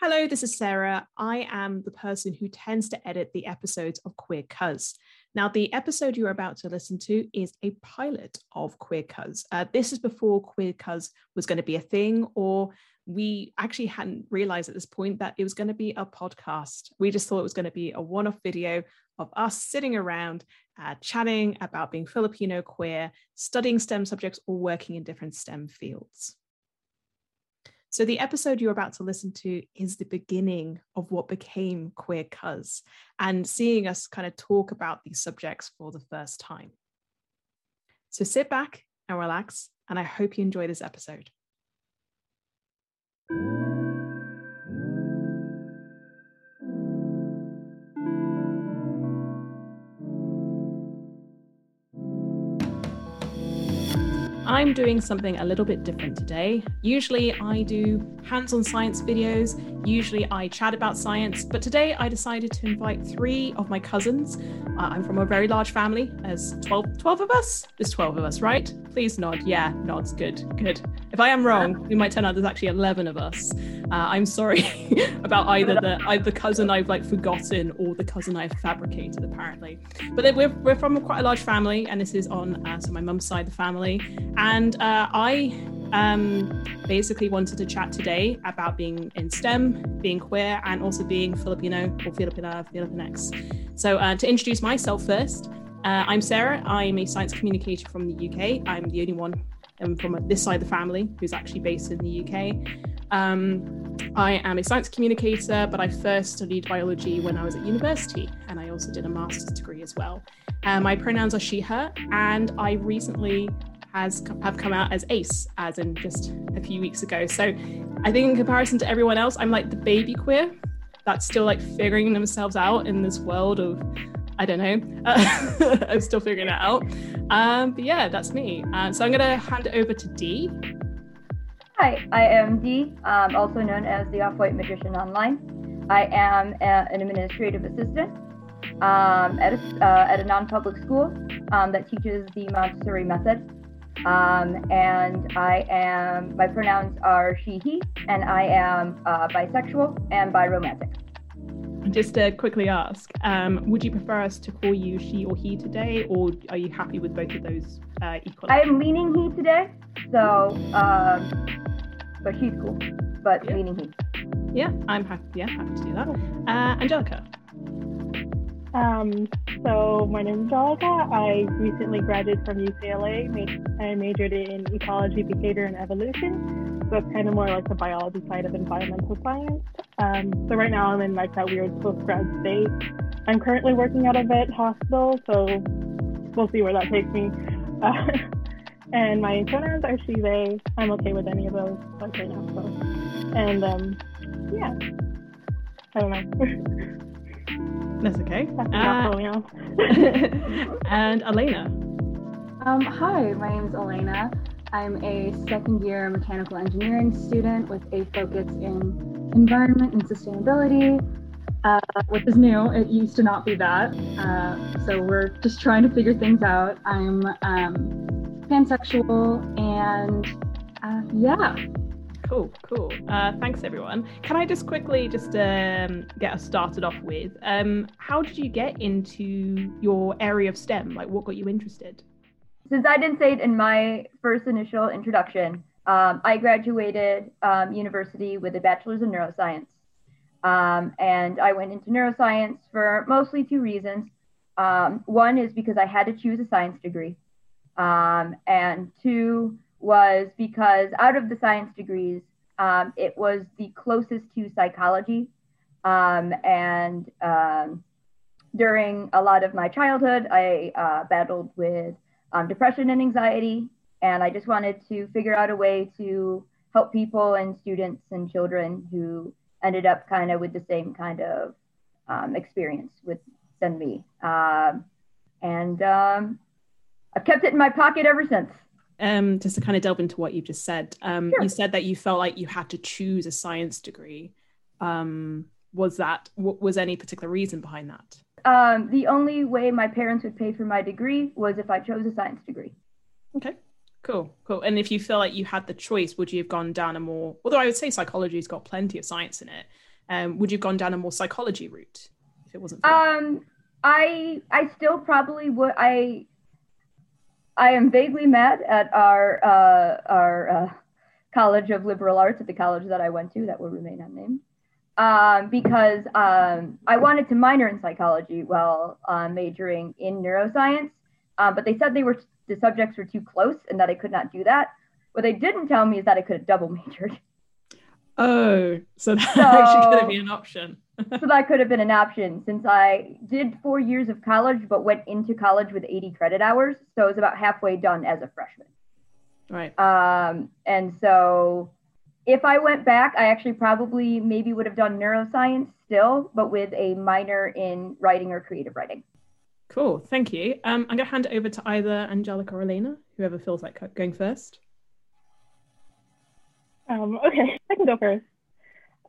Hello, this is Sarah. I am the person who tends to edit the episodes of Queer Cuz. Now, the episode you're about to listen to is a pilot of Queer Cuz. Uh, this is before Queer Cuz was going to be a thing, or we actually hadn't realized at this point that it was going to be a podcast. We just thought it was going to be a one off video of us sitting around uh, chatting about being Filipino queer, studying STEM subjects, or working in different STEM fields. So, the episode you're about to listen to is the beginning of what became Queer Cuz and seeing us kind of talk about these subjects for the first time. So, sit back and relax, and I hope you enjoy this episode. I'm doing something a little bit different today. Usually I do hands on science videos, usually I chat about science, but today I decided to invite three of my cousins. Uh, I'm from a very large family, there's 12, 12 of us? There's 12 of us, right? Please nod. Yeah, nods. Good, good. If I am wrong, it might turn out there's actually 11 of us. Uh, I'm sorry about either the either the cousin I've like forgotten or the cousin I've fabricated, apparently. But we're, we're from a quite a large family, and this is on uh, so my mum's side of the family. And uh, I um, basically wanted to chat today about being in STEM, being queer, and also being Filipino or Filipina, Filipinx. So uh, to introduce myself first, uh, I'm Sarah. I'm a science communicator from the UK. I'm the only one um, from this side of the family who's actually based in the UK. Um, I am a science communicator, but I first studied biology when I was at university, and I also did a master's degree as well. Uh, my pronouns are she, her, and I recently has have come out as ace as in just a few weeks ago so i think in comparison to everyone else i'm like the baby queer that's still like figuring themselves out in this world of i don't know. Uh, i'm still figuring it out. Um, but yeah that's me. Uh, so i'm gonna hand it over to dee. Hi i am dee um, also known as the off-white magician online. I am a, an administrative assistant um, at, a, uh, at a non-public school um, that teaches the montessori method. Um, and I am, my pronouns are she, he, and I am uh, bisexual and biromantic. Just to quickly ask, um, would you prefer us to call you she or he today, or are you happy with both of those uh, equally? I am leaning he today, so, um, but she's cool, but yeah. leaning he. Yeah, I'm happy. Yeah, happy to do that. Uh, Angelica. Um, so my name is Angelica. I recently graduated from UCLA. I majored in ecology, behavior, and evolution. So it's kind of more like the biology side of environmental science. Um, so right now I'm in like that weird post-grad state. I'm currently working at a vet hospital, so we'll see where that takes me. Uh, and my pronouns are she, they. I'm okay with any of those like right now. So, and um, yeah, I don't know. That's okay. Uh, and Elena. Um, hi, my name is Elena. I'm a second year mechanical engineering student with a focus in environment and sustainability, uh, which is new. It used to not be that. Uh, so we're just trying to figure things out. I'm um, pansexual and uh, yeah, Cool, cool. Uh, thanks, everyone. Can I just quickly just um, get us started off with um, how did you get into your area of STEM? Like, what got you interested? Since I didn't say it in my first initial introduction, um, I graduated um, university with a bachelor's in neuroscience. Um, and I went into neuroscience for mostly two reasons. Um, one is because I had to choose a science degree. and two, was because out of the science degrees, um, it was the closest to psychology. Um, and um, during a lot of my childhood, I uh, battled with um, depression and anxiety. And I just wanted to figure out a way to help people and students and children who ended up kind of with the same kind of um, experience with than me. Um, and I've kept it in my pocket ever since um, just to kind of delve into what you've just said, um, sure. you said that you felt like you had to choose a science degree. Um, was that was any particular reason behind that? Um, the only way my parents would pay for my degree was if I chose a science degree. Okay, cool, cool. And if you feel like you had the choice, would you have gone down a more? Although I would say psychology's got plenty of science in it. Um, would you have gone down a more psychology route if it wasn't? For um, I I still probably would. I I am vaguely mad at our uh, our uh, College of Liberal Arts at the college that I went to that will remain unnamed. Um, because um, I wanted to minor in psychology while uh, majoring in neuroscience, uh, but they said they were the subjects were too close and that I could not do that. What they didn't tell me is that I could have double majored. Oh, so that so, actually could be an option. So that could have been an option since I did four years of college, but went into college with 80 credit hours. So it was about halfway done as a freshman. Right. Um, and so if I went back, I actually probably maybe would have done neuroscience still, but with a minor in writing or creative writing. Cool. Thank you. Um, I'm going to hand it over to either Angelica or Elena, whoever feels like going first. Um, okay, I can go first.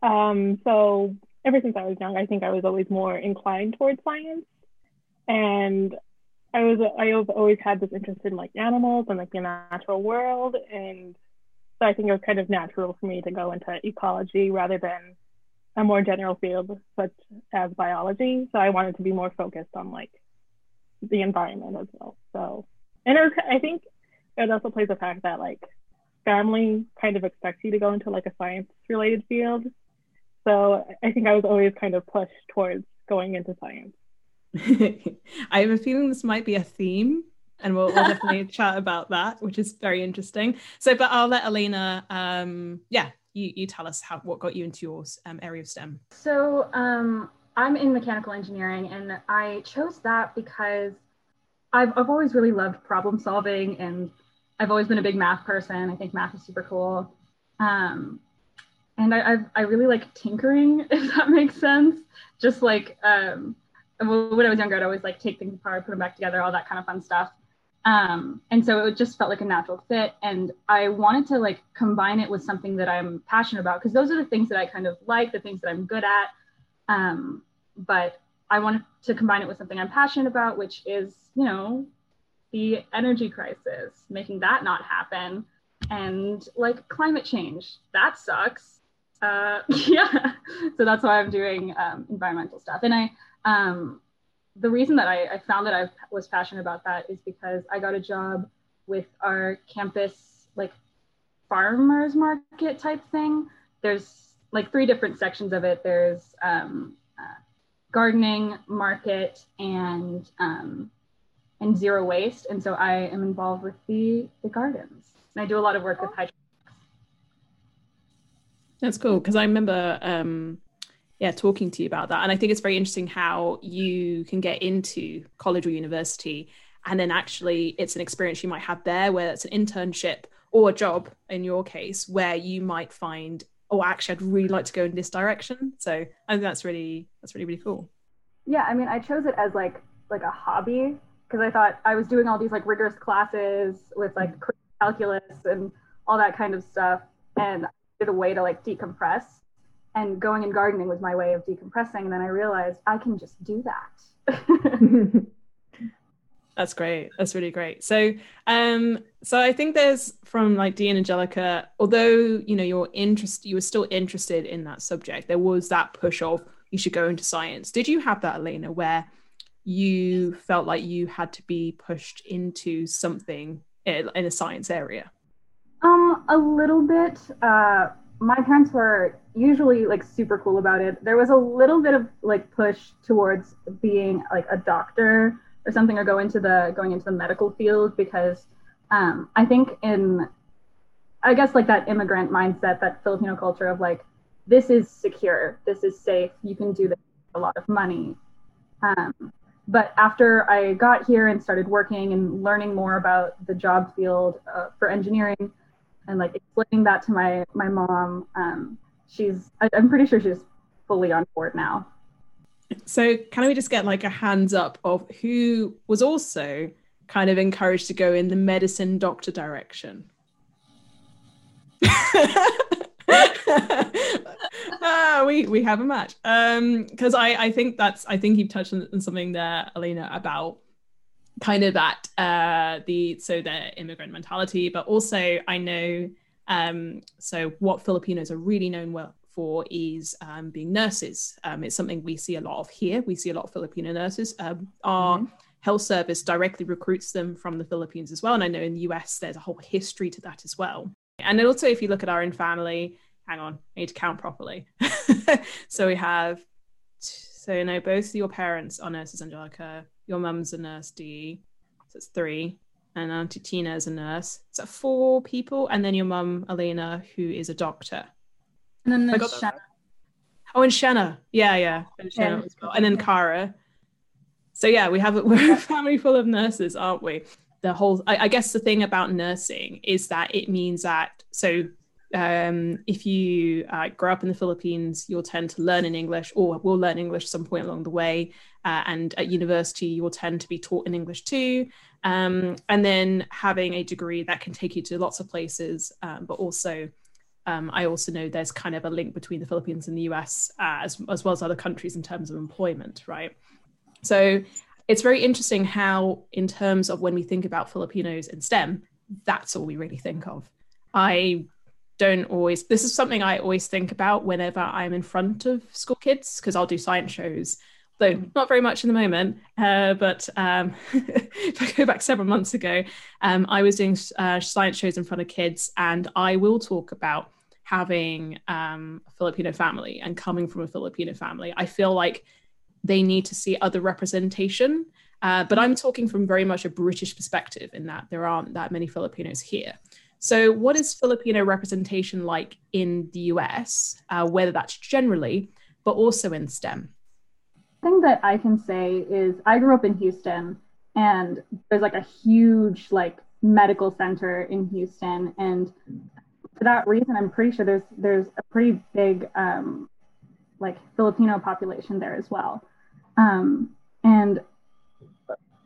Um, so ever since I was young, I think I was always more inclined towards science, and I was I've always had this interest in like animals and like the natural world, and so I think it was kind of natural for me to go into ecology rather than a more general field such as biology. So I wanted to be more focused on like the environment as well. So, and it was, I think it also plays the fact that like family kind of expects you to go into like a science related field. So I think I was always kind of pushed towards going into science. I have a feeling this might be a theme, and we'll, we'll definitely chat about that, which is very interesting. So, but I'll let Elena, um, yeah, you, you tell us how what got you into your um, area of STEM. So, um, I'm in mechanical engineering, and I chose that because I've, I've always really loved problem solving and I've always been a big math person. I think math is super cool. Um, and I, I, I, really like tinkering, if that makes sense. Just like um, when I was younger, I'd always like take things apart, put them back together, all that kind of fun stuff. Um, and so it just felt like a natural fit. And I wanted to like combine it with something that I'm passionate about because those are the things that I kind of like, the things that I'm good at. Um, but I wanted to combine it with something I'm passionate about, which is, you know, the energy crisis, making that not happen, and like climate change. That sucks. Uh, yeah. So that's why I'm doing um, environmental stuff. And I, um, the reason that I, I found that I was passionate about that is because I got a job with our campus, like farmers market type thing. There's like three different sections of it. There's um, uh, gardening, market, and um, and zero waste. And so I am involved with the, the gardens. And I do a lot of work with hydroponics. That's cool because I remember um yeah talking to you about that and I think it's very interesting how you can get into college or university and then actually it's an experience you might have there where it's an internship or a job in your case where you might find oh actually I'd really like to go in this direction. So I think that's really that's really really cool. Yeah I mean I chose it as like like a hobby because I thought I was doing all these like rigorous classes with like calculus and all that kind of stuff, and a way to like decompress. And going and gardening was my way of decompressing. And then I realized I can just do that. That's great. That's really great. So, um, so I think there's from like Dee and Angelica, although you know your interest you were still interested in that subject. There was that push of you should go into science. Did you have that, Elena, where you felt like you had to be pushed into something in a science area? A little bit. Uh, my parents were usually like super cool about it. There was a little bit of like push towards being like a doctor or something, or go into the going into the medical field because um, I think in I guess like that immigrant mindset, that Filipino culture of like this is secure, this is safe, you can do this a lot of money. Um, but after I got here and started working and learning more about the job field uh, for engineering and like explaining that to my my mom, um, she's I, I'm pretty sure she's fully on board now. So can we just get like a hands up of who was also kind of encouraged to go in the medicine doctor direction? ah, we we have a match. Um, because I I think that's I think you've touched on, something there, Elena, about kind of that uh the so their immigrant mentality, but also I know um so what Filipinos are really known well for is um, being nurses. Um, it's something we see a lot of here. We see a lot of Filipino nurses. Um, our mm-hmm. health service directly recruits them from the Philippines as well. And I know in the US, there's a whole history to that as well. And also, if you look at our own family, hang on, I need to count properly. so we have, so you know, both your parents are nurses, Angelica. Your mum's a nurse, D. So it's three and Auntie Tina is a nurse. Is that four people? And then your mum, Elena, who is a doctor. And then there's Shanna. Oh, and Shanna. Yeah, yeah. And Shanna as well. And then Kara. So yeah, we have we're a family full of nurses, aren't we? The whole I, I guess the thing about nursing is that it means that so um, if you uh, grow up in the Philippines, you'll tend to learn in English or will learn English some point along the way. Uh, and at university, you will tend to be taught in English too. Um, and then having a degree that can take you to lots of places, um, but also um, I also know there's kind of a link between the Philippines and the US uh, as, as well as other countries in terms of employment, right? So it's very interesting how, in terms of when we think about Filipinos in STEM, that's all we really think of. I don't always, this is something I always think about whenever I'm in front of school kids, because I'll do science shows though not very much in the moment. Uh, but um, if I go back several months ago, um, I was doing uh, science shows in front of kids, and I will talk about having um, a Filipino family and coming from a Filipino family. I feel like they need to see other representation. Uh, but I'm talking from very much a British perspective in that there aren't that many Filipinos here. So, what is Filipino representation like in the US, uh, whether that's generally, but also in STEM? Thing that I can say is I grew up in Houston and there's like a huge like medical center in Houston and for that reason I'm pretty sure there's there's a pretty big um, like Filipino population there as well. Um, and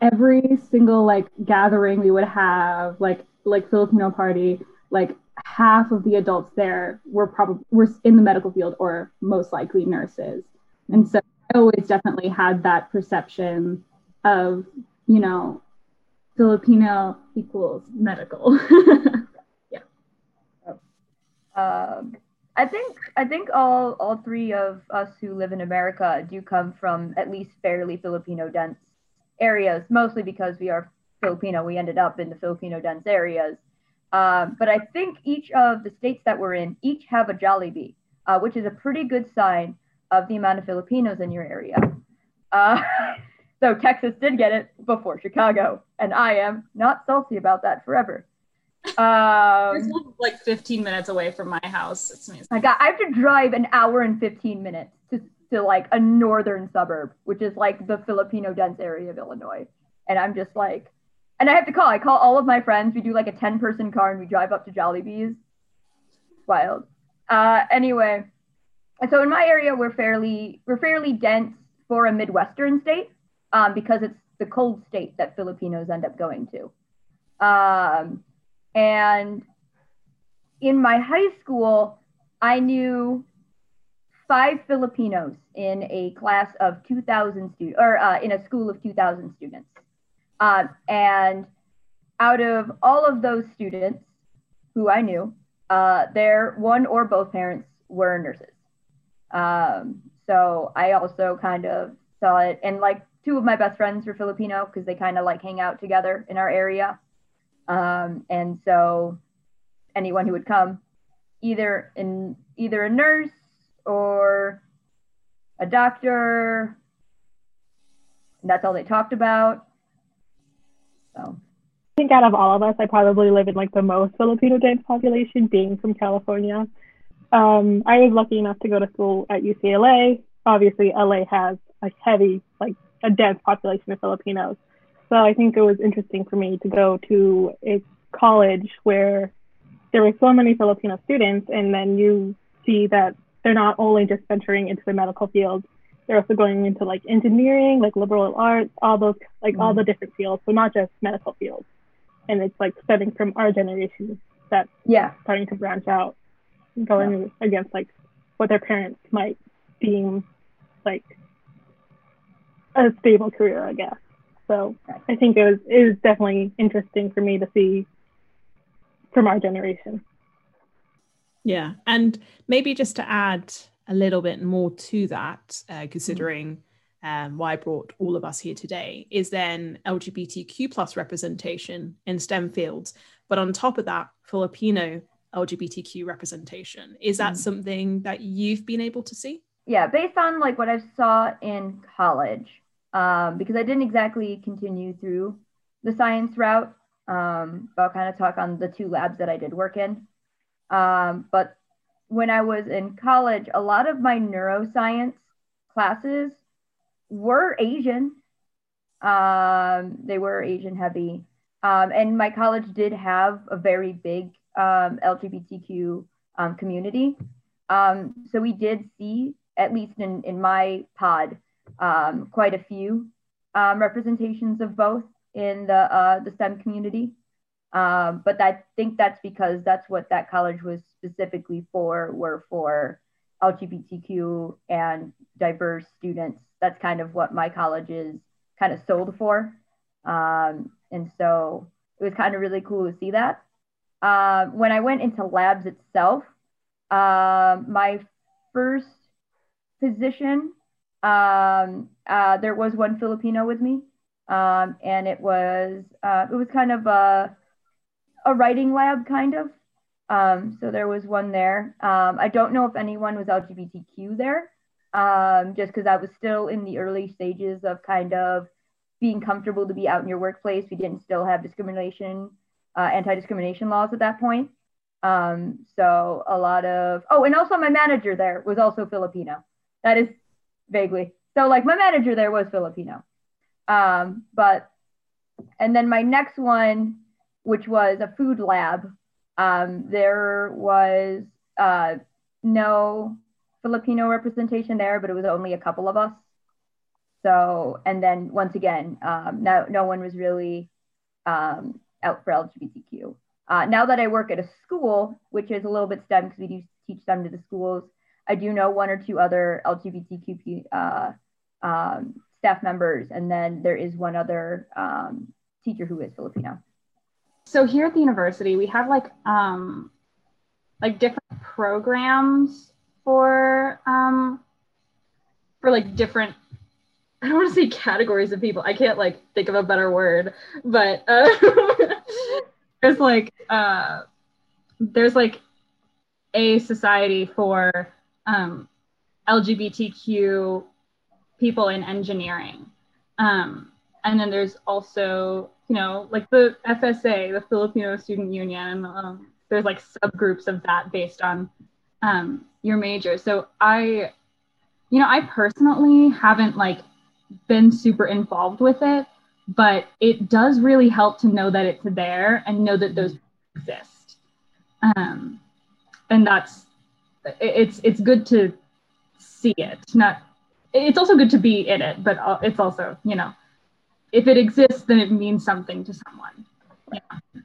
every single like gathering we would have like like Filipino party like half of the adults there were probably were in the medical field or most likely nurses. And so I always definitely had that perception of, you know, Filipino equals medical. yeah. Um, I think I think all all three of us who live in America do come from at least fairly Filipino dense areas, mostly because we are Filipino. We ended up in the Filipino dense areas. Um, but I think each of the states that we're in each have a Jollibee, uh, which is a pretty good sign of the amount of Filipinos in your area. Uh, so Texas did get it before Chicago, and I am not salty about that forever. Um, like 15 minutes away from my house. It's amazing. I got. I have to drive an hour and 15 minutes to to like a northern suburb, which is like the Filipino dense area of Illinois, and I'm just like, and I have to call. I call all of my friends. We do like a 10 person car and we drive up to Jollibee's. Wild. Uh, anyway, so in my area, we're fairly we're fairly dense for a midwestern state um, because it's the cold state that Filipinos end up going to. Um, and in my high school, I knew five Filipinos in a class of 2,000 students, or uh, in a school of 2,000 students. Uh, and out of all of those students who I knew, uh, their one or both parents were nurses. Um, so I also kind of saw it, and like two of my best friends were Filipino because they kind of like hang out together in our area. Um, and so anyone who would come, either in either a nurse or a doctor, that's all they talked about. So. I think out of all of us, I probably live in like the most Filipino dense population, being from California. Um, I was lucky enough to go to school at UCLA. Obviously, LA has a heavy, like a dense population of Filipinos. So I think it was interesting for me to go to a college where there were so many Filipino students, and then you see that they're not only just venturing into the medical field, they're also going into like engineering, like liberal arts, all those, like mm all the different fields. So not just medical fields. And it's like starting from our generation that's yeah starting to branch out going yeah. against like what their parents might deem like a stable career, I guess. So I think it was it was definitely interesting for me to see from our generation. Yeah. And maybe just to add a little bit more to that, uh, considering um, why I brought all of us here today, is then LGBTQ plus representation in STEM fields. But on top of that, Filipino LGBTQ representation. Is that mm. something that you've been able to see? Yeah, based on like what I saw in college, um, because I didn't exactly continue through the science route. Um, but I'll kind of talk on the two labs that I did work in. Um, but when I was in college, a lot of my neuroscience classes were Asian. Um, they were Asian heavy. Um, and my college did have a very big um, LGBTQ um, community. Um, so we did see, at least in, in my pod, um, quite a few representations of both in the, uh, the STEM community. Um, but I think that's because that's what that college was specifically for, were for LGBTQ and diverse students. That's kind of what my college is kind of sold for. Um, and so it was kind of really cool to see that. Uh, when I went into labs itself, uh, my first position, um, uh, there was one Filipino with me, um, and it was uh, it was kind of a a writing lab, kind of. Um, so there was one there. Um, I don't know if anyone was LGBTQ there, um, just because I was still in the early stages of kind of being comfortable to be out in your workplace. We didn't still have discrimination, uh, anti-discrimination laws at that point. Um, so a lot of oh, and also my manager there was also Filipino. That is vaguely so. Like my manager there was Filipino, um, but and then my next one which was a food lab. Um, there was uh, no Filipino representation there, but it was only a couple of us. So, and then once again, um, no, no one was really um, out for LGBTQ. Uh, now that I work at a school, which is a little bit STEM because we do teach STEM to the schools, I do know one or two other LGBTQ uh, um, staff members, and then there is one other um, teacher who is Filipino so here at the university we have like um like different programs for um for like different I don't want to say categories of people. I can't like think of a better word, but uh, there's like uh, there's like a society for um, LGBTQ people in engineering, um, and then there's also you know, like the FSA, the Filipino Student Union, um, there's like subgroups of that based on um, your major. So I, you know, I personally haven't like been super involved with it, but it does really help to know that it's there and know that those exist. Um, and that's it's it's good to see it. Not it's also good to be in it, but it's also you know if it exists, then it means something to someone. Yeah.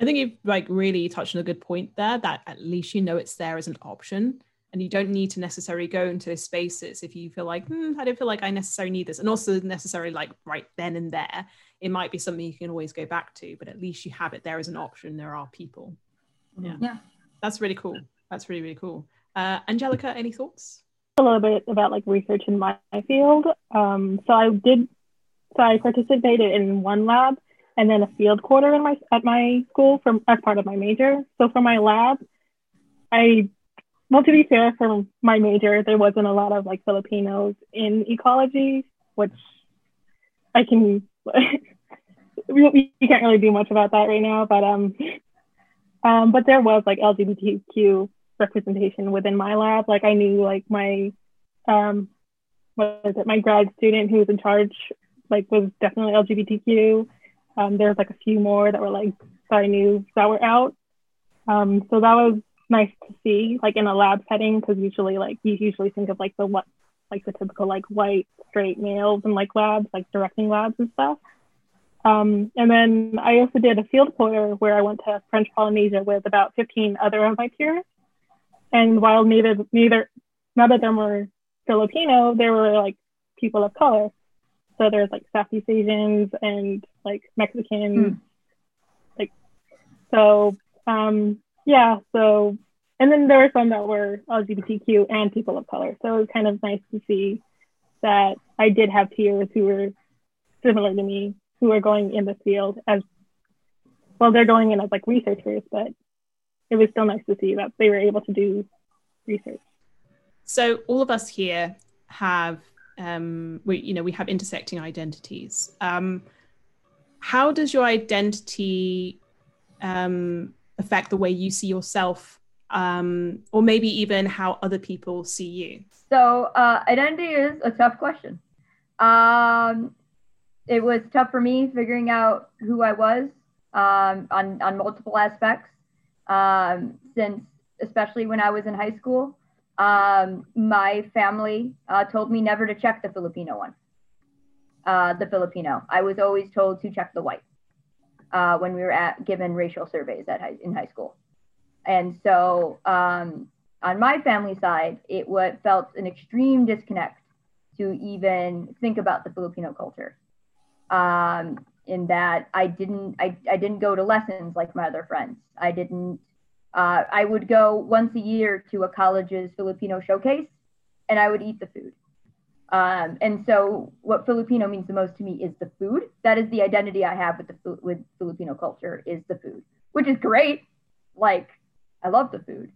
I think you've like really touched on a good point there that at least you know it's there as an option and you don't need to necessarily go into those spaces if you feel like hmm, I don't feel like I necessarily need this and also necessarily like right then and there it might be something you can always go back to but at least you have it there as an option there are people. Yeah. Yeah. That's really cool. That's really really cool. Uh, Angelica any thoughts? A little bit about like research in my field. Um, so I did so I participated in one lab and then a field quarter in my at my school from as part of my major. So for my lab, I well to be fair, for my major, there wasn't a lot of like Filipinos in ecology, which I can we, can't really do much about that right now, but um um but there was like LGBTQ representation within my lab. Like I knew like my um what is it, my grad student who was in charge like was definitely LGBTQ. Um, there's like a few more that were like that I knew that were out. Um, so that was nice to see, like in a lab setting, because usually like you usually think of like the what like the typical like white straight males and like labs, like directing labs and stuff. Um, and then I also did a field quarter where I went to French Polynesia with about 15 other of my peers. And while neither neither none of them were Filipino, they were like people of color. So there's like Southeast Asians and like Mexicans. Mm. Like so um yeah, so and then there were some that were LGBTQ and people of color. So it was kind of nice to see that I did have peers who were similar to me who are going in the field as well. They're going in as like researchers, but it was still nice to see that they were able to do research. So all of us here have, um, we you know, we have intersecting identities. Um, how does your identity um, affect the way you see yourself, um, or maybe even how other people see you? So uh, identity is a tough question. Um, it was tough for me figuring out who I was um, on on multiple aspects. Since especially when I was in high school, um, my family uh, told me never to check the Filipino one. Uh, the Filipino. I was always told to check the white uh, when we were at given racial surveys at high, in high school, and so um, on my family side, it what felt an extreme disconnect to even think about the Filipino culture. Um, in that I didn't I, I didn't go to lessons like my other friends. I didn't uh, I would go once a year to a college's Filipino showcase and I would eat the food. Um, and so what Filipino means the most to me is the food. That is the identity I have with the with Filipino culture is the food, which is great. Like I love the food.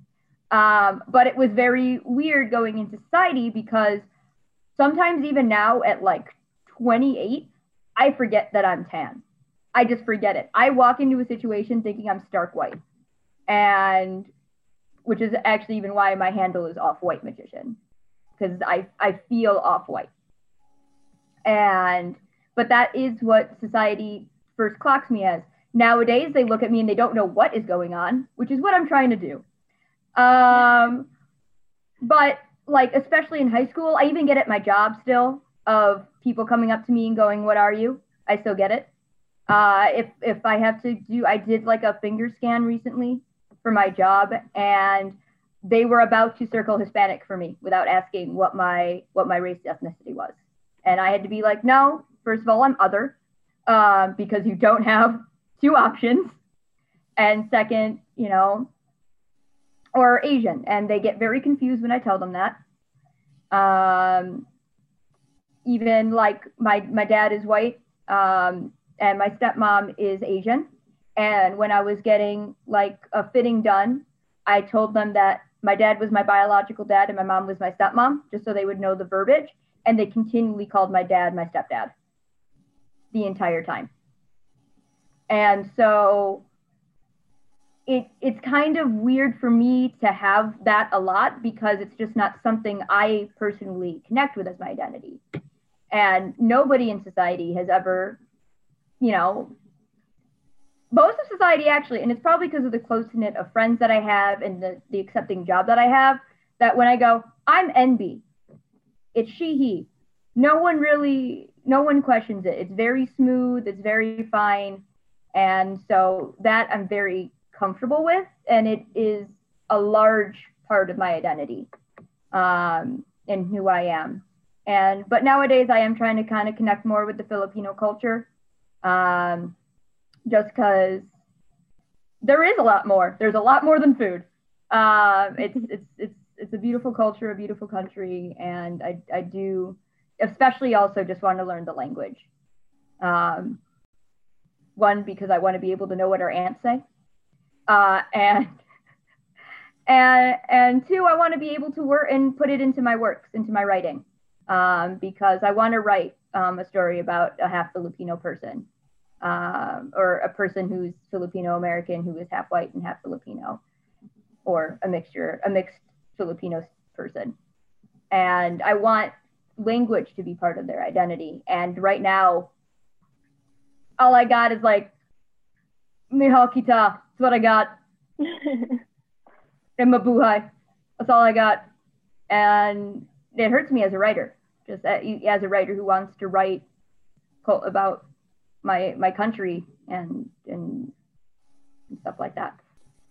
Um, but it was very weird going into society because sometimes even now at like 28, I forget that I'm tan. I just forget it. I walk into a situation thinking I'm stark white, and which is actually even why my handle is off white magician because I, I feel off white. And but that is what society first clocks me as. Nowadays they look at me and they don't know what is going on, which is what I'm trying to do. Um, but like especially in high school, I even get at my job still of people coming up to me and going, "What are you?" I still get it. Uh, if if I have to do, I did like a finger scan recently for my job, and they were about to circle Hispanic for me without asking what my what my race ethnicity was, and I had to be like, "No, first of all, I'm other, uh, because you don't have two options, and second, you know, or Asian, and they get very confused when I tell them that. Um, even like my my dad is white um, and my stepmom is Asian. And when I was getting like a fitting done, I told them that my dad was my biological dad and my mom was my stepmom, just so they would know the verbiage. And they continually called my dad my stepdad the entire time. And so it it's kind of weird for me to have that a lot because it's just not something I personally connect with as my identity. And nobody in society has ever, you know, most of society actually, and it's probably because of the close knit of friends that I have and the, the accepting job that I have, that when I go, I'm NB, it's she, he. No one really, no one questions it. It's very smooth, it's very fine. And so that I'm very comfortable with, and it is a large part of my identity um, and who I am. And but nowadays I am trying to kind of connect more with the Filipino culture, um, just because there is a lot more. There's a lot more than food. Uh, it's it's it's it's a beautiful culture, a beautiful country, and I I do especially also just want to learn the language. Um, one because I want to be able to know what our aunts say, uh, and and and two I want to be able to work and put it into my works, into my writing um, because I want to write um, a story about a half Filipino person um, or a person who's Filipino American who is half white and half Filipino, or a mixture, a mixed Filipino person. And I want language to be part of their identity. And right now, all I got is like, Mahal kita. That's what I got. and mabuhay. That's all I got. And it hurts me as a writer, just as a writer who wants to write about my my country and and, stuff like that.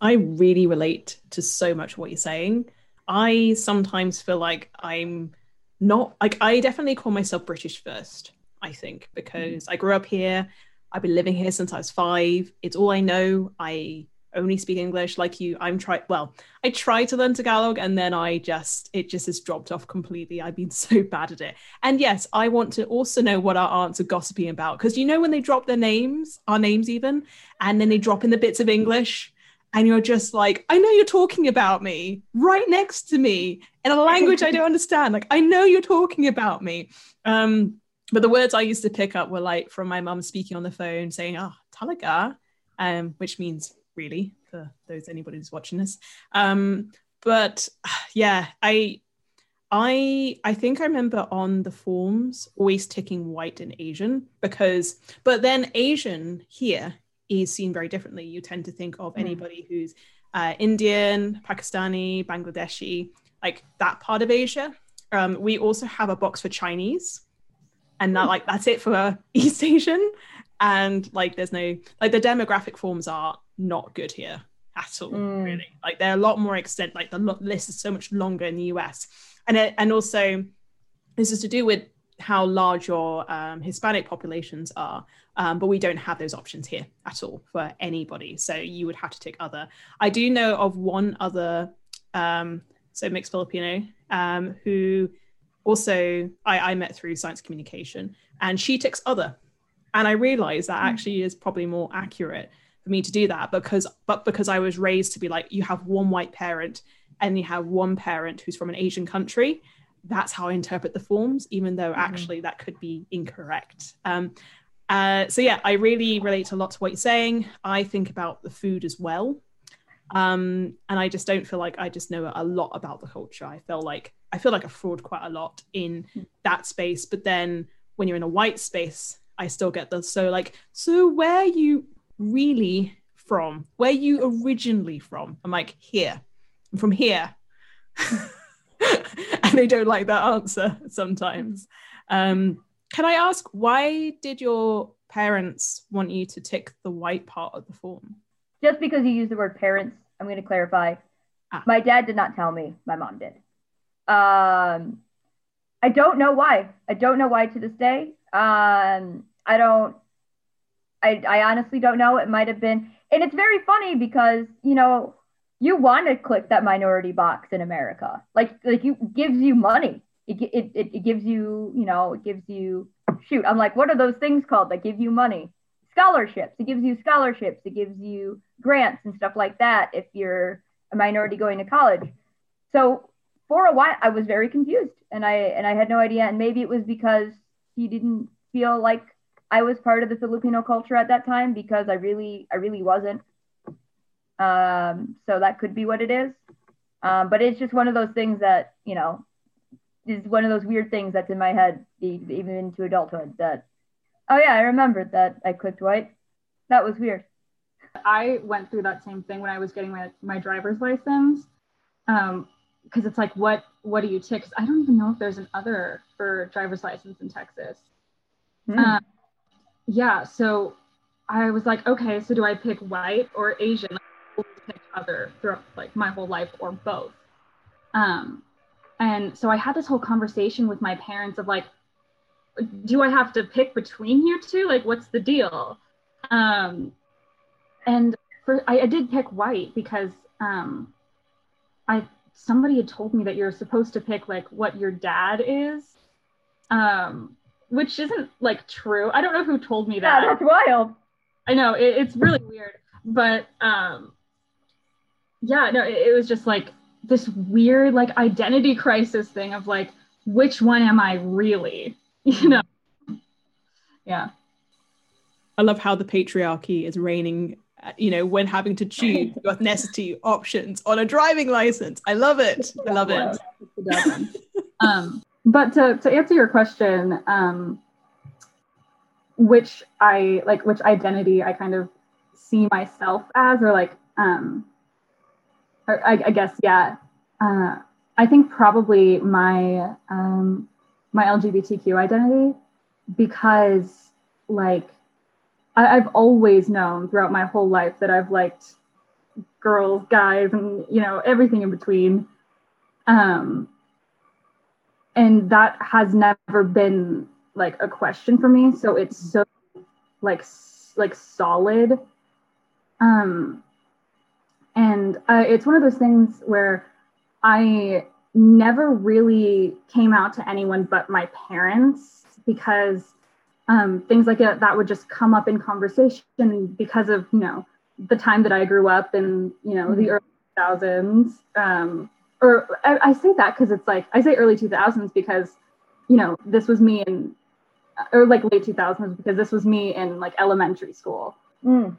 I really relate to so much what you're saying. I sometimes feel like I'm not like I definitely call myself British first, I think, because mm-hmm. I grew up here. I've been living here since I was five. It's all I know. I only speak English like you. I'm try well, I try to learn Tagalog and then I just it just has dropped off completely. I've been so bad at it. And yes, I want to also know what our aunts are gossiping about because you know when they drop their names, our names even, and then they drop in the bits of English and you're just like, I know you're talking about me right next to me in a language I don't understand. Like I know you're talking about me. Um but the words I used to pick up were like from my mum speaking on the phone saying, "Ah, oh, talaga," um, which means really for those anybody who's watching this. Um, but yeah, I I I think I remember on the forms always ticking white and Asian because but then Asian here is seen very differently. You tend to think of hmm. anybody who's uh, Indian, Pakistani, Bangladeshi, like that part of Asia. Um, we also have a box for Chinese, and that like that's it for East Asian. And like there's no like the demographic forms are not good here at all mm. really. Like they're a lot more extent like the list is so much longer in the us and it, and also this is to do with how large your um, hispanic populations are um, but we don't have those options here at all for anybody. So you would have to take other. I do know of one other um, so mixed filipino um, who also I, I met through science communication and she ticks other. And i realized that hmm. actually is probably more accurate for me to do that because but because I was raised to be like you have one white parent and you have one parent who's from an Asian country. That's how I interpret the forms even though mm-hmm. actually that could be incorrect. Um, uh, so yeah I really relate a lot to what you're saying. I think about the food as well. Um, and I just don't feel like I just know a lot about the culture. I feel like I feel like a fraud quite a lot in mm. that space but then when you're in a white space I still get the so like so where you really from? Where you originally from? I'm like, here. I'm from here. and they don't like that answer sometimes. Um, can I ask, why did your parents want you to tick the white part of the form? Just because you used the word parents, I'm going to clarify. Ah. My dad did not tell me, my mom did. Um, I don't know why. I don't know why to this day. Um, I don't I, I honestly don't know. It might have been, and it's very funny because you know you want to click that minority box in America, like like you gives you money. It, it, it, it gives you you know it gives you shoot. I'm like, what are those things called that give you money? Scholarships. It gives you scholarships. It gives you grants and stuff like that if you're a minority going to college. So for a while, I was very confused, and I and I had no idea. And maybe it was because he didn't feel like I was part of the Filipino culture at that time because I really, I really wasn't. Um, so that could be what it is. Um, but it's just one of those things that, you know, is one of those weird things that's in my head, even into adulthood that, oh yeah, I remembered that I clicked white. That was weird. I went through that same thing when I was getting my, my driver's license. Um, because it's like, what, what do you tick? I don't even know if there's an other for driver's license in Texas. Mm. Um, yeah, so I was like, okay, so do I pick white or Asian? Like, pick other throughout like my whole life or both. Um, and so I had this whole conversation with my parents of like, do I have to pick between you two? Like, what's the deal? Um, and for I, I did pick white because um, I somebody had told me that you're supposed to pick like what your dad is. Um, which isn't like true. I don't know who told me that. Yeah, that's wild. I know it, it's really weird, but um, yeah, no, it, it was just like this weird like identity crisis thing of like, which one am I really? You know? Yeah. I love how the patriarchy is reigning uh, you know, when having to choose your ethnicity options on a driving license. I love it. I love it. um, but to, to answer your question, um, which I like, which identity I kind of see myself as, or like, um, or I, I guess, yeah. Uh, I think probably my um, my LGBTQ identity because like I, I've always known throughout my whole life that I've liked girls, guys, and you know everything in between. Um, and that has never been like a question for me. So it's so like like solid. Um and uh, it's one of those things where I never really came out to anyone but my parents because um, things like that, that would just come up in conversation because of you know the time that I grew up in you know mm-hmm. the early 2000s um, or I, I say that because it's like I say early 2000s because you know this was me in or like late 2000s because this was me in like elementary school. Mm.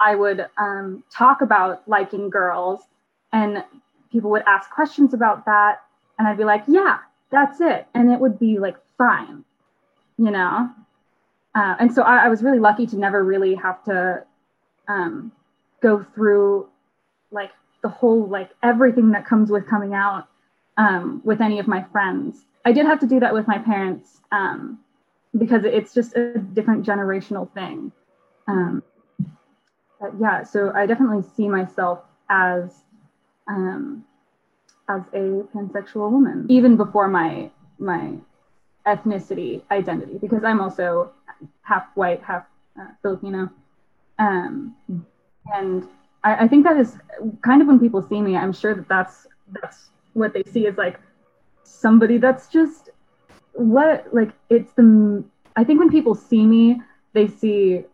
I would um, talk about liking girls, and people would ask questions about that, and I'd be like, "Yeah, that's it," and it would be like fine, you know. Uh, and so I, I, was really lucky to never really have to um, go through like the whole like everything that comes with coming out um, with any of my friends. I did have to do that with my parents um, because it's just a different generational thing. Um, but yeah, so I definitely see myself as um, as a pansexual woman, even before my my ethnicity identity, because I'm also half white, half uh, Filipino, um, and I, I think that is kind of when people see me, I'm sure that that's that's what they see is like somebody that's just what like it's the I think when people see me, they see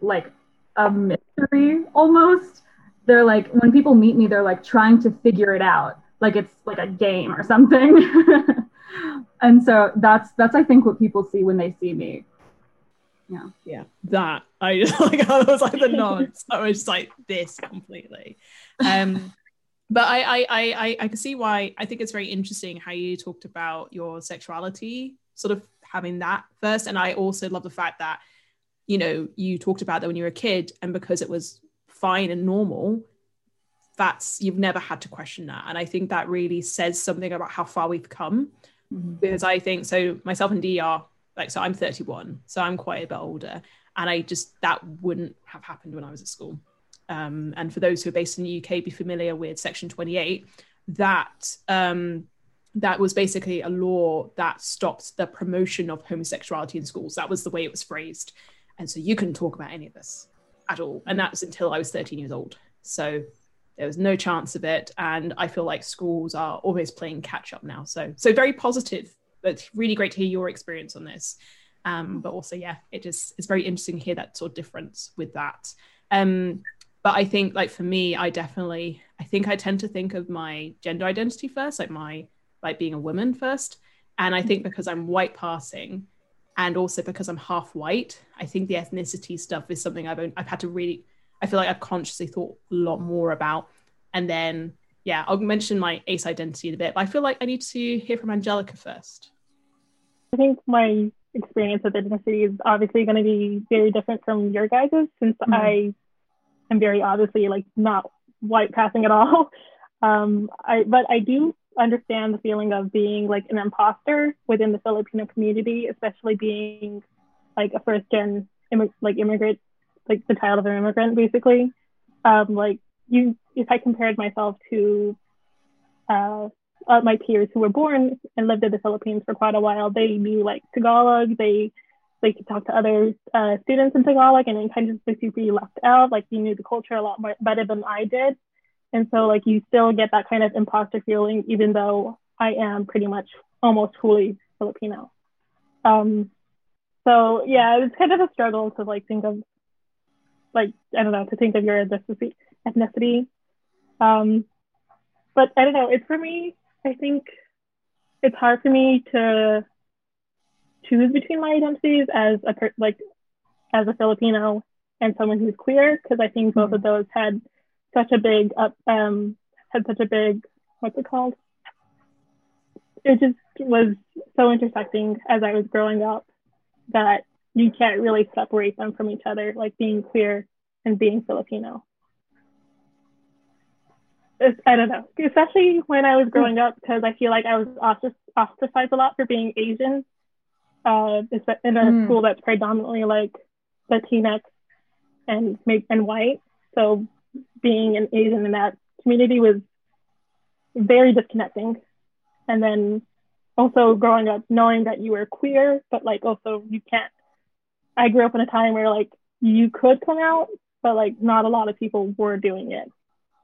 like a mystery almost. They're like when people meet me, they're like trying to figure it out, like it's like a game or something. and so that's that's I think what people see when they see me. Yeah. Yeah. That I just like I was like the nods. I was like this completely. Um but I, I I I can see why I think it's very interesting how you talked about your sexuality sort of having that first. And I also love the fact that, you know, you talked about that when you were a kid, and because it was fine and normal, that's you've never had to question that. And I think that really says something about how far we've come. Mm-hmm. Because I think so myself and are like so I'm 31, so I'm quite a bit older. And I just that wouldn't have happened when I was at school. Um, and for those who are based in the UK, be familiar with Section 28. That um, that was basically a law that stopped the promotion of homosexuality in schools. That was the way it was phrased. And so you couldn't talk about any of this at all. And that was until I was 13 years old. So there was no chance of it. And I feel like schools are always playing catch up now. So so very positive, but it's really great to hear your experience on this. Um, but also, yeah, it just it's very interesting to hear that sort of difference with that. Um, but I think like for me, I definitely I think I tend to think of my gender identity first, like my like being a woman first. And I think because I'm white passing and also because I'm half white, I think the ethnicity stuff is something I've I've had to really I feel like I've consciously thought a lot more about. And then yeah, I'll mention my ace identity in a bit, but I feel like I need to hear from Angelica first. I think my experience with ethnicity is obviously going to be very different from your guys's since mm-hmm. I am very obviously like not white passing at all. Um, I but I do understand the feeling of being like an imposter within the Filipino community, especially being like a first gen Im- like immigrant, like the child of an immigrant, basically. Um, like you, if I compared myself to uh, uh, my peers who were born and lived in the Philippines for quite a while, they knew like Tagalog, they they could talk to other uh, students in Tagalog, and then kind of basically left out. Like you knew the culture a lot more better than I did. And so like you still get that kind of imposter feeling, even though I am pretty much almost fully Filipino. Um, so yeah, it's kind of a struggle to like think of like I don't know to think of your ethnicity. Ethnicity. Um, but I don't know. It's for me. I think it's hard for me to choose between my identities as a per- like as a Filipino and someone who's queer because I think both mm-hmm. of those had such a big up um had such a big what's it called it just was so intersecting as i was growing up that you can't really separate them from each other like being queer and being filipino i don't know especially when i was growing up because i feel like i was ostracized a lot for being asian uh, in a mm. school that's predominantly like latinx and and white so being an Asian in that community was very disconnecting. And then also growing up knowing that you were queer, but like also you can't. I grew up in a time where like you could come out but like not a lot of people were doing it.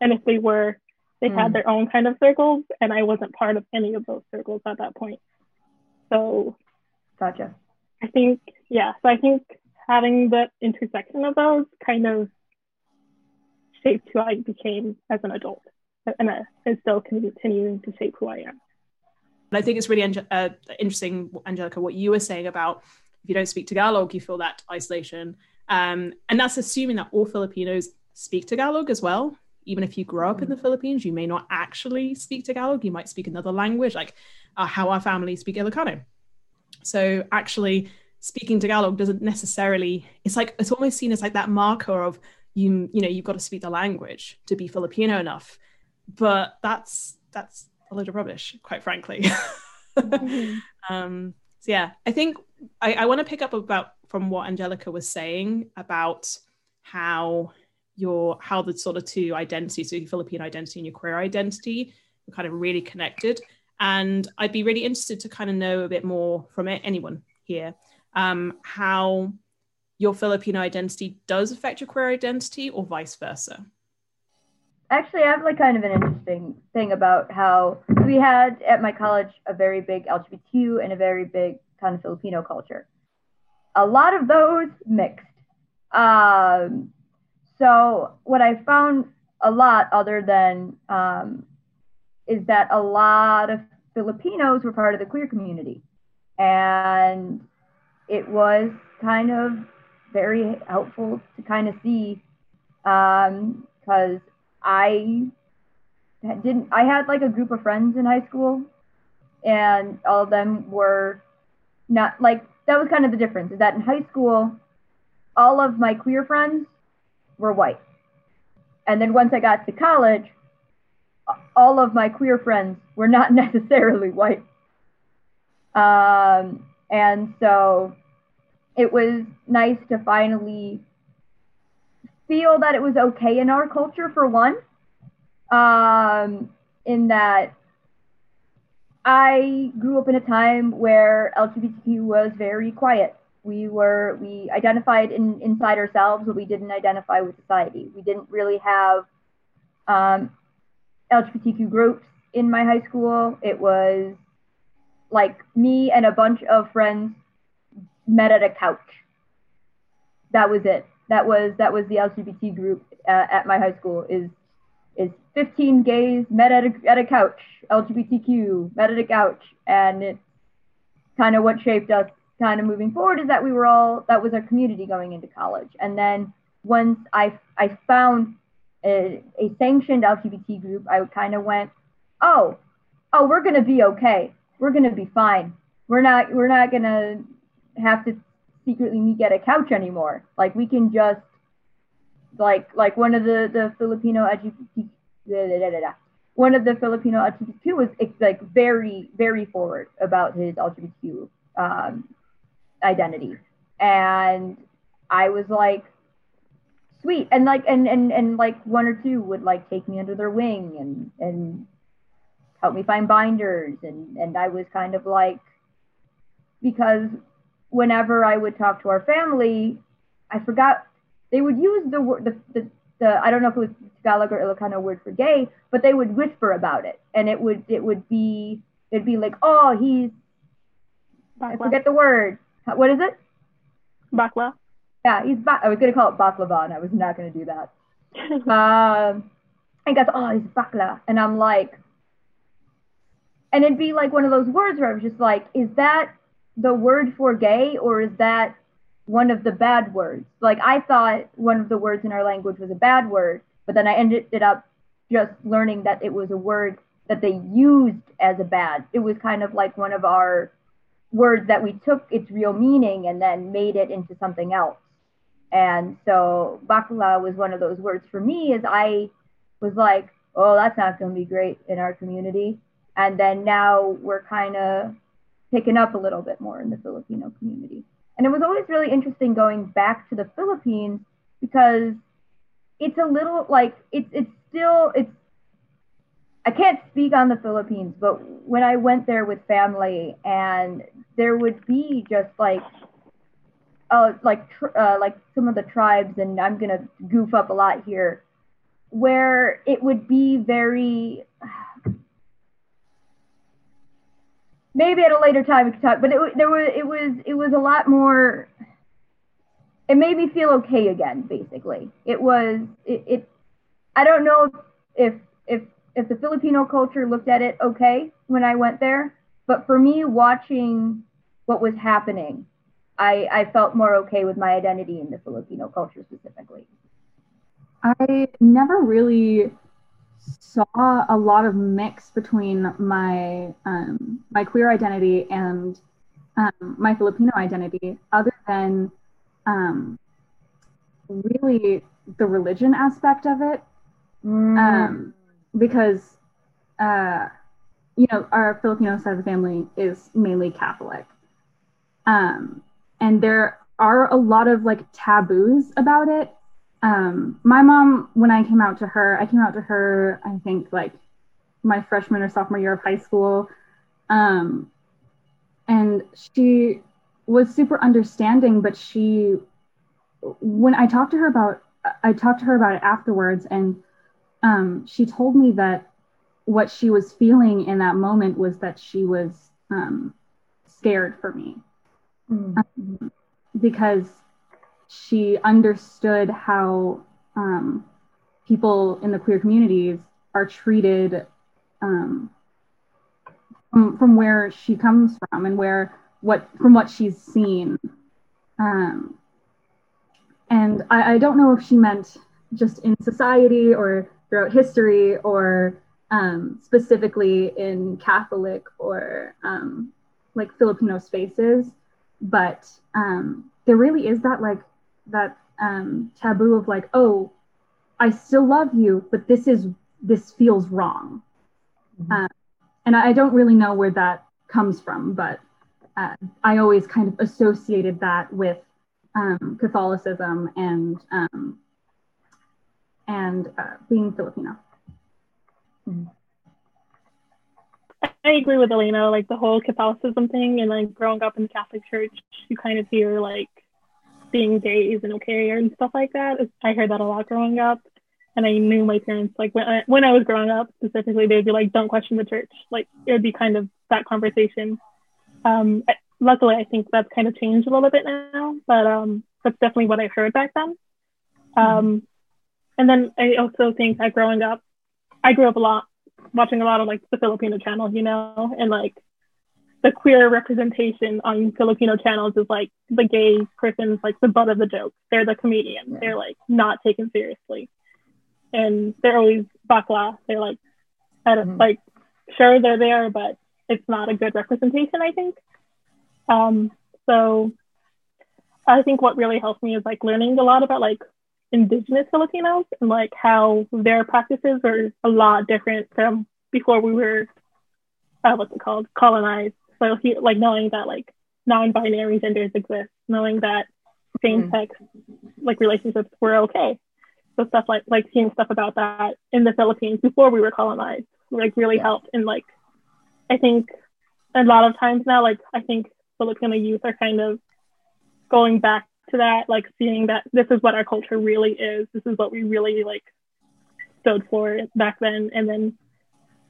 And if they were, they Mm. had their own kind of circles, and I wasn't part of any of those circles at that point. So Gotcha. I think, yeah, so I think having the intersection of those kind of shaped who I became as an adult and uh, is still continuing to shape who I am. And I think it's really uh, interesting, Angelica, what you were saying about if you don't speak Tagalog, you feel that isolation. Um, and that's assuming that all Filipinos speak Tagalog as well. Even if you grow up in the Philippines, you may not actually speak Tagalog. You might speak another language, like uh, how our family speak Ilocano. So actually, speaking Tagalog doesn't necessarily. It's like it's almost seen as like that marker of you. You know, you've got to speak the language to be Filipino enough. But that's that's a load of rubbish, quite frankly. um, so yeah, I think I, I want to pick up about from what Angelica was saying about how your how the sort of two identities, so your Filipino identity and your queer identity, are kind of really connected. And I'd be really interested to kind of know a bit more from it, anyone here, um, how your Filipino identity does affect your queer identity or vice versa. Actually, I have like kind of an interesting thing about how we had at my college a very big LGBTQ and a very big kind of Filipino culture. A lot of those mixed. Um, so what I found a lot, other than um, is that a lot of Filipinos were part of the queer community, and it was kind of very helpful to kind of see because I didn't. I had like a group of friends in high school, and all of them were not like that. Was kind of the difference is that in high school, all of my queer friends were white, and then once I got to college, all of my queer friends were not necessarily white. Um, and so it was nice to finally feel that it was okay in our culture for one um, in that i grew up in a time where lgbtq was very quiet we were we identified in, inside ourselves but we didn't identify with society. We didn't really have um, lgbtq groups in my high school. It was like me and a bunch of friends met at a couch. That was it. That was that was the LGBT group uh, at my high school is is 15 gays met at a, at a couch. LGBTQ met at a couch. And it's kind of what shaped us kind of moving forward is that we were all that was our community going into college. And then once I I found a, a sanctioned LGBT group I kind of went oh oh we're gonna be okay. We're gonna be fine. We're not we're not gonna have to secretly meet at a couch anymore. Like we can just like like one of the the Filipino LGBT one of the Filipino LGBTQ was like very very forward about his LGBTQ um, identity, and I was like sweet. And like and and and like one or two would like take me under their wing and and help me find binders. And and I was kind of like because whenever I would talk to our family, I forgot they would use the word the, the, the I don't know if it was Tagalog or Ilocano word for gay, but they would whisper about it, and it would it would be it'd be like, oh, he's I forget the word. What is it? Bakla. Yeah, he's ba- I was gonna call it baklava, and I was not gonna do that. Um, and goes, oh, he's bakla, and I'm like, and it'd be like one of those words where I was just like, is that the word for gay or is that one of the bad words? Like I thought one of the words in our language was a bad word, but then I ended up just learning that it was a word that they used as a bad. It was kind of like one of our words that we took its real meaning and then made it into something else. And so bakla was one of those words for me as I was like, oh, that's not going to be great in our community. And then now we're kind of picking up a little bit more in the Filipino community. And it was always really interesting going back to the Philippines because it's a little like it's it's still it's I can't speak on the Philippines, but when I went there with family and there would be just like uh, like tr- uh, like some of the tribes, and I'm gonna goof up a lot here, where it would be very. Maybe at a later time we could talk, but it there was it was it was a lot more. It made me feel okay again. Basically, it was it. it I don't know if if if the Filipino culture looked at it okay when I went there, but for me, watching what was happening I, I felt more okay with my identity in the Filipino culture specifically. I never really saw a lot of mix between my um, my queer identity and um, my Filipino identity, other than um, really the religion aspect of it, Mm. um, because uh, you know our Filipino side of the family is mainly Catholic, um, and there are a lot of like taboos about it. Um, my mom, when I came out to her, I came out to her, I think like my freshman or sophomore year of high school. Um, and she was super understanding, but she, when I talked to her about, I talked to her about it afterwards, and um, she told me that what she was feeling in that moment was that she was um, scared for me Mm. um, because she understood how um, people in the queer communities are treated um, from, from where she comes from and where what from what she's seen um, and I, I don't know if she meant just in society or throughout history or um, specifically in catholic or um, like filipino spaces but um, there really is that like that um, taboo of like oh i still love you but this is this feels wrong Mhm. um, and I, I don't really know where that comes from but uh, i always kind of associated that with um, catholicism and um, and uh, being filipino I agree with Elena, like the whole Catholicism thing and like growing up in the Catholic Church, you kind of hear like being gay isn't okay and stuff like that. I heard that a lot growing up. And I knew my parents, like when I, when I was growing up specifically, they'd be like, don't question the church. Like it would be kind of that conversation. Um, luckily, I think that's kind of changed a little bit now, but um, that's definitely what I heard back then. Um, and then I also think that growing up, I grew up a lot watching a lot of like the Filipino channel, you know, and like the queer representation on Filipino channels is like the gay person's like the butt of the joke. They're the comedian. Yeah. They're like not taken seriously. And they're always bakla. They're like, I don't, Mhm. like, sure they're there, but it's not a good representation, I think. Um, so I think what really helped me is like learning a lot about like indigenous Filipinos and like how their practices are a lot different from before we were uh, what's it called colonized. So he, like knowing that like non-binary genders exist, knowing that same-sex like relationships were okay. So stuff like like seeing stuff about that in the Philippines before we were colonized like really Yeah. helped and like I think a lot of times now like I think Filipino youth are kind of going back to that, like seeing that this is what our culture really is. This is what we really like stood for back then, and then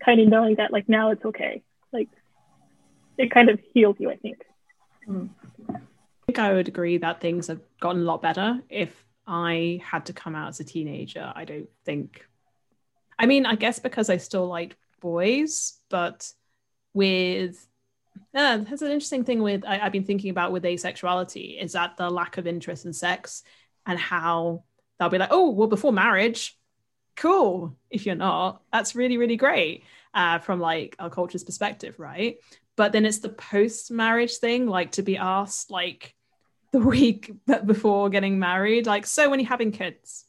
kind of knowing that like now it's okay. Like it kind of heals you, I think. Mm. I think I would agree that things have gotten a lot better. If I had to come out as a teenager, I don't think. I mean, I guess because I still liked boys, but with yeah, that's an interesting thing with I, I've been thinking about with asexuality is that the lack of interest in sex and how they'll be like, oh, well, before marriage, cool. If you're not, that's really, really great uh, from like our culture's perspective, right? But then it's the post-marriage thing, like to be asked like the week before getting married, like, so when you're having kids,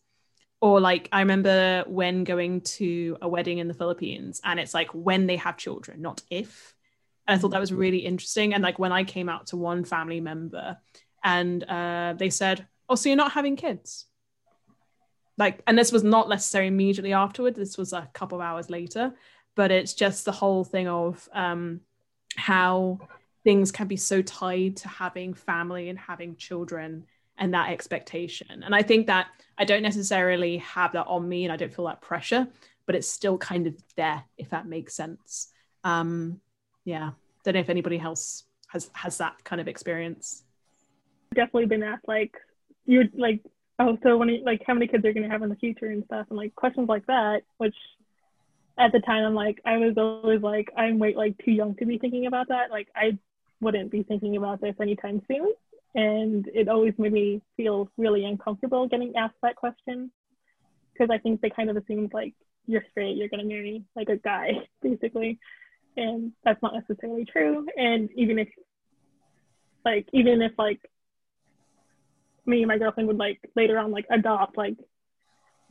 or like I remember when going to a wedding in the Philippines, and it's like when they have children, not if. And I thought that was really interesting. And like when I came out to one family member, and uh, they said, "Oh, so you're not having kids?" Like, and this was not necessarily immediately afterward. This was a couple of hours later. But it's just the whole thing of um, how things can be so tied to having family and having children and that expectation. And I think that I don't necessarily have that on me and I don't feel that pressure, but it's still kind of there, if that makes sense. Um, yeah. Don't know if anybody else has has that kind of experience. Definitely been asked like you like oh so when you, like how many kids are gonna have in the future and stuff and like questions like that, which at the time I'm like I was always like I'm way like too young to be thinking about that. Like I wouldn't be thinking about this anytime soon and it always made me feel really uncomfortable getting asked that question because I think they kind of assumed like you're straight, you're gonna marry like a guy basically, and that's not necessarily true. And even if like even if like me and my girlfriend would like later on like adopt like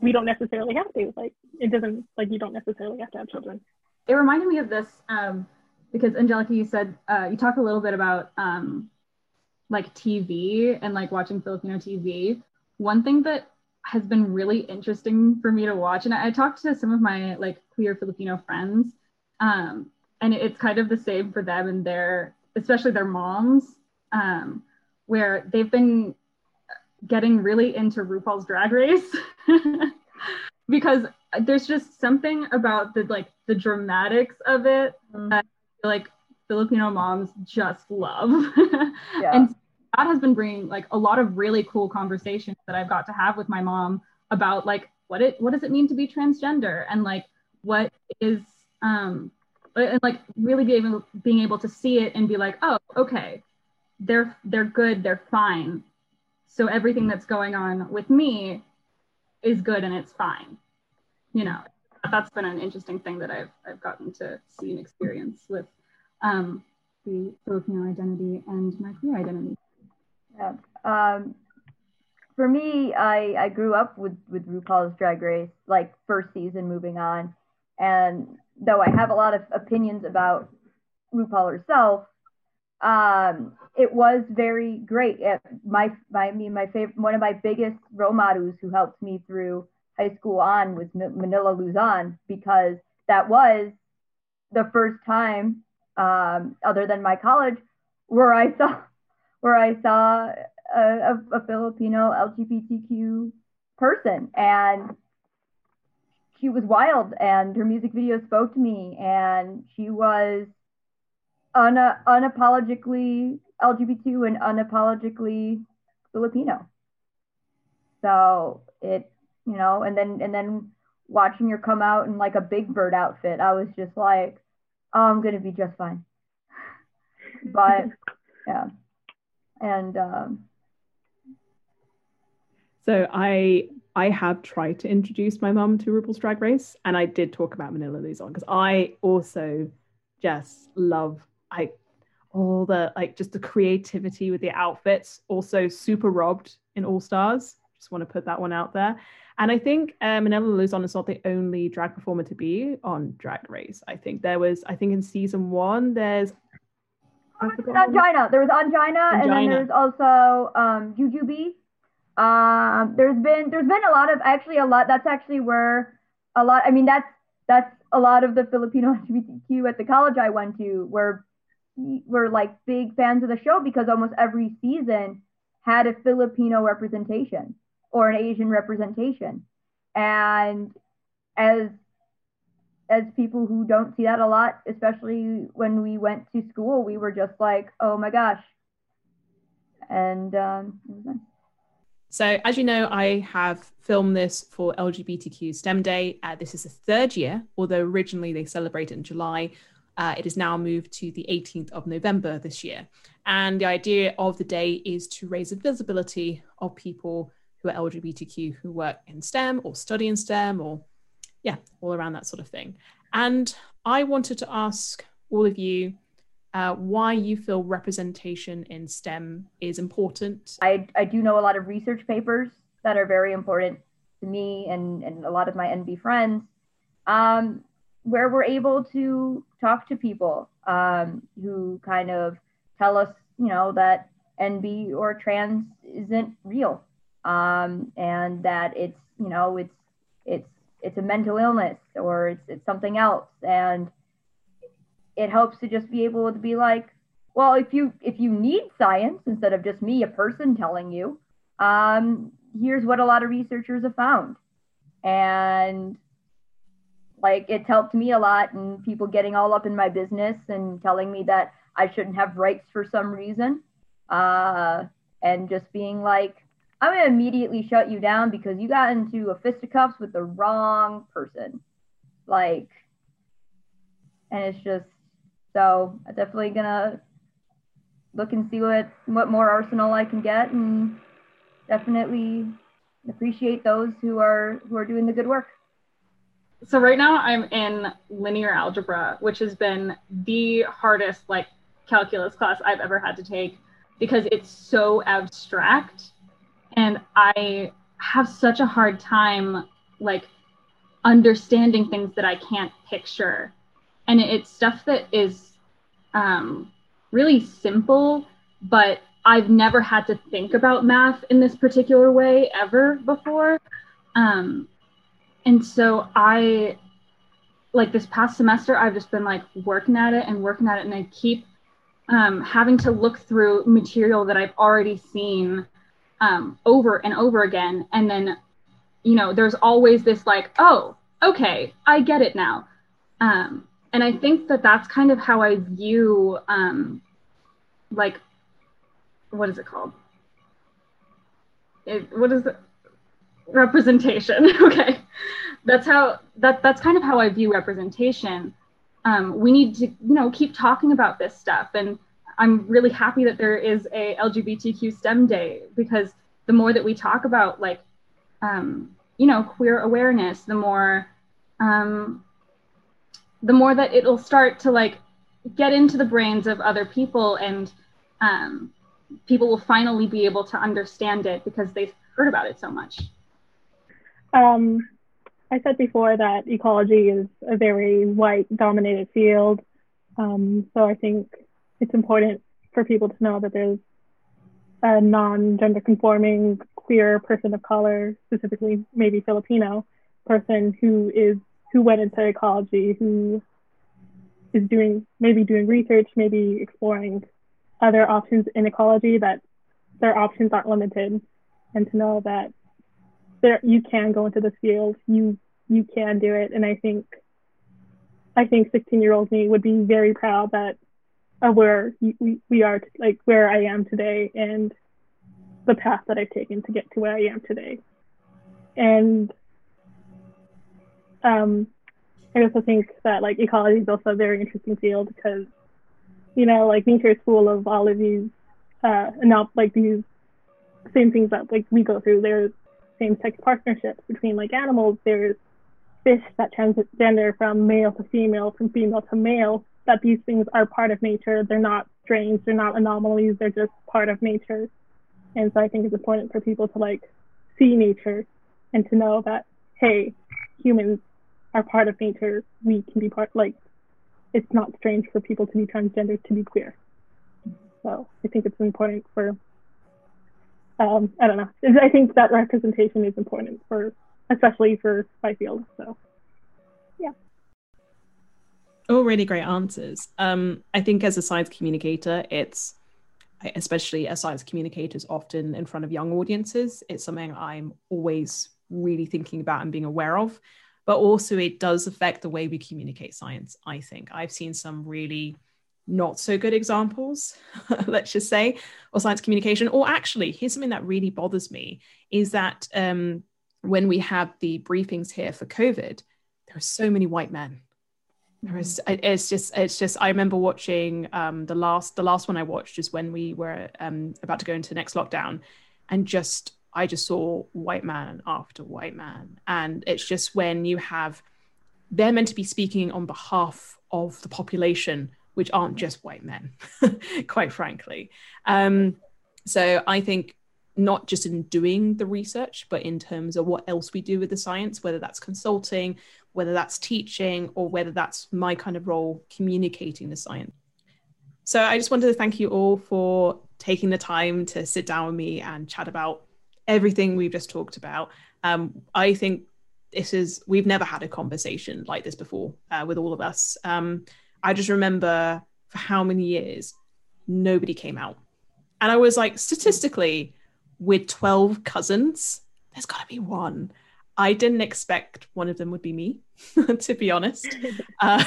we don't necessarily have to. Like it doesn't like you don't necessarily have to have children. It reminded me of this um, because angelica you said uh, you talked a little bit about um, like TV and like watching Filipino TV, one thing that has been really interesting for me to watch, and I, I talked to some of my like queer Filipino friends, um, and it's kind of the same for them and their, especially their moms, um, where they've been getting really into RuPaul's Drag Race because there's just something about the like the dramatics of it mm-hmm. that like Filipino moms just love. yeah. And that has been bringing like a lot of really cool conversations that I've got to have with my mom about like what it what does it mean to be transgender and like what is um and like really being able, being able to see it and be like oh okay they're they're good they're fine so everything that's going on with me is good and it's fine you know that's been an interesting thing that I've I've gotten to see and experience with um, the Filipino identity and my queer identity. Yeah. Um, for me, I, I grew up with, with RuPaul's Drag Race, like first season moving on. And though I have a lot of opinions about RuPaul herself, um, it was very great. It, my, my, I mean, my favorite, one of my biggest role models who helped me through high school on was Manila Luzon because that was the first time um, other than my college, where I saw where I saw a, a, a Filipino LGBTQ person, and she was wild, and her music video spoke to me, and she was un- unapologetically LGBT and unapologetically Filipino. So it, you know, and then and then watching her come out in like a big bird outfit, I was just like, oh, I'm gonna be just fine. But yeah, and um, so I I have tried to introduce my mum to RuPaul's Drag Race, and I did talk about Manila Luzon because I also just love I all the like just the creativity with the outfits. Also, super robbed in All Stars. Just want to put that one out there. And I think uh, Manila Luzon is not the only drag performer to be on Drag Race. I think there was, I think in season one, there's. Ongina. There was Ongina, and then there's also um, Jujubee. Um, there's been there's been a lot of actually a lot. That's actually where a lot. I mean, that's that's a lot of the Filipino LGBTQ at the college I went to were were like big fans of the show because almost every season had a Filipino representation or an Asian representation. And as as people who don't see that a lot, especially when we went to school, we were just like, oh my gosh. And um, nice. So, as you know, I have filmed this for LGBTQ STEM Day. Uh, this is the third year, although originally they celebrated in July. Uh, it is now moved to the 18th of November this year. And the idea of the day is to raise the visibility of people who are LGBTQ who work in STEM or study in STEM or, yeah, all around that sort of thing. And I wanted to ask all of you uh, why you feel representation in STEM is important. I, I do know a lot of research papers that are very important to me and, and a lot of my NB friends, um, where we're able to talk to people um, who kind of tell us, you know, that NB or trans isn't real. Um, and that it's you know it's it's it's a mental illness or it's it's something else, and it helps to just be able to be like, well, if you if you need science instead of just me, a person telling you, um, here's what a lot of researchers have found, and like it's helped me a lot, and people getting all up in my business and telling me that I shouldn't have rights for some reason, uh, and just being like, I'm gonna immediately shut you down because you got into a fisticuffs with the wrong person, like, and it's just so I'm definitely gonna look and see what what more arsenal I can get, and definitely appreciate those who are who are doing the good work. So right now I'm in linear algebra, which has been the hardest like calculus class I've ever had to take because it's so abstract and I have such a hard time like understanding things that I can't picture. And it's stuff that is um, really simple, but I've never had to think about math in this particular way ever before. Um, and so I, like this past semester, I've just been like working at it and working at it, and I keep um, having to look through material that I've already seen um, over and over again. And then, you know, there's always this like, oh, okay, I get it now. Um, and I think that that's kind of how I view, um, like, what is it called? It, what is? Representation. okay, that's how that that's kind of how I view representation. Um, we need to, you know, keep talking about this stuff and I'm really happy that there is a LGBTQ STEM day because the more that we talk about like, um, you know, queer awareness, the more, um, the more that it'll start to like get into the brains of other people and um, people will finally be able to understand it because they've heard about it so much. Um, I said before that ecology is a very white dominated field. Um, so I think it's important for people to know that there's a non-gender conforming queer person of color, specifically maybe Filipino person who is who went into ecology, who is doing maybe doing research, maybe exploring other options in ecology that their options aren't limited and to know that there you can go into this field, you you can do it. And I think I think 16 year old me would be very proud that of where we, we are, like where I am today and the path that I've taken to get to where I am today. And um, I also think that like ecology is also a very interesting field because, you know, like nature is full of all of these, uh, not like these same things that like we go through. There's same-sex partnerships between like animals. There's fish that transgender from male to female, from female to male that these things are part of nature. They're not strange. They're not anomalies. They're just part of nature. And so I think it's important for people to like see nature and to know that, hey, humans are part of nature. We can be part, like, it's not strange for people to be transgender, to be queer. So I think it's important for, um, I don't know. I think that representation is important for, especially for my field. So, yeah. All really great answers. Um, I think as a science communicator, it's especially as science communicators often in front of young audiences, it's something I'm always really thinking about and being aware of. But also, it does affect the way we communicate science. I think I've seen some really not so good examples, let's just say, or science communication. Or actually, here's something that really bothers me is that um, when we have the briefings here for COVID, there are so many white men it's just it's just i remember watching um the last the last one i watched is when we were um about to go into the next lockdown and just i just saw white man after white man and it's just when you have they're meant to be speaking on behalf of the population which aren't just white men quite frankly um so i think not just in doing the research, but in terms of what else we do with the science, whether that's consulting, whether that's teaching, or whether that's my kind of role communicating the science. So I just wanted to thank you all for taking the time to sit down with me and chat about everything we've just talked about. Um, I think this is, we've never had a conversation like this before uh, with all of us. Um, I just remember for how many years nobody came out. And I was like, statistically, with 12 cousins, there's got to be one. I didn't expect one of them would be me, to be honest. Uh,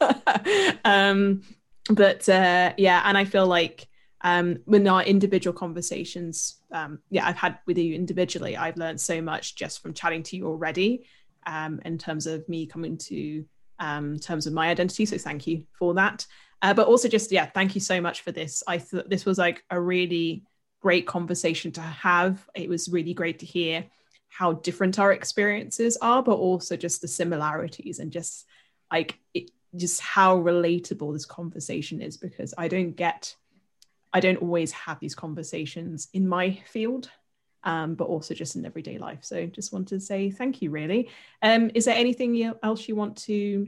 um, but uh, yeah, and I feel like um, our individual conversations, um, yeah, I've had with you individually, I've learned so much just from chatting to you already um, in terms of me coming to um, terms of my identity. So thank you for that. Uh, but also just yeah, thank you so much for this. I thought this was like a really great conversation to have. It was really great to hear how different our experiences are, but also just the similarities and just like it, just how relatable this conversation is because I don't get, I don't always have these conversations in my field. Um, but also just in everyday life. So just wanted to say thank you, really. Um, is there anything else you want to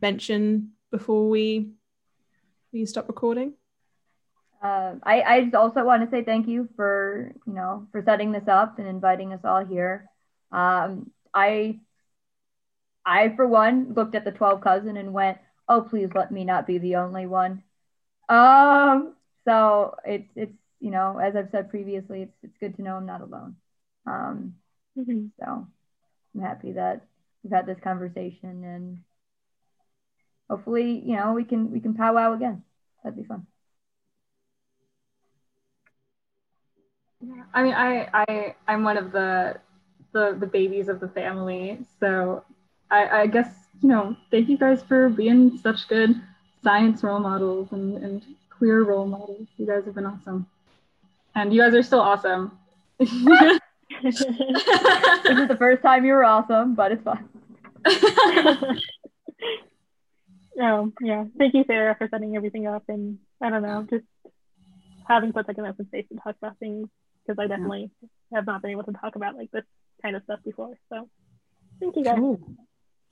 mention before we we stop recording? Uh, I, I just also want to say thank you for you know for setting this up and inviting us all here. Um, I I for one looked at the 12 cousin and went, oh please let me not be the only one. Um, so it's it's you know as I've said previously, it's it's good to know I'm not alone. Um, mm-hmm. so I'm happy that we've had this conversation and hopefully you know we can we can powwow again. That'd be fun. Yeah, I mean, I, I, I'm one of the, the, the babies of the family. So I, I guess, you know, thank you guys for being such good science role models and, and queer role models. You guys have been awesome. And you guys are still awesome. this is the first time you were awesome, but it's fun. oh, yeah. Thank you, Sarah, for setting everything up. And I don't know, just having such like an open space to talk about things because I definitely yeah. have not been able to talk about like this kind of stuff before. So thank you guys. Cool.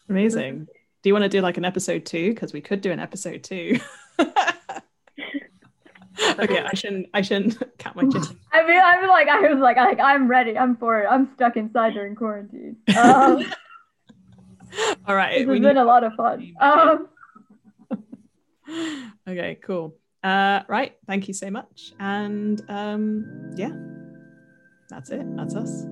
Amazing. Do you want to do like an episode two? Because we could do an episode two. okay, I shouldn't. I shouldn't count my chickens. I mean, I am like, I was like, like, I'm ready. I'm for it. I'm stuck inside during quarantine. Um, All right, it's been a lot of fun. Um, okay, cool. Uh, right. Thank you so much. And um, yeah, that's it. That's us.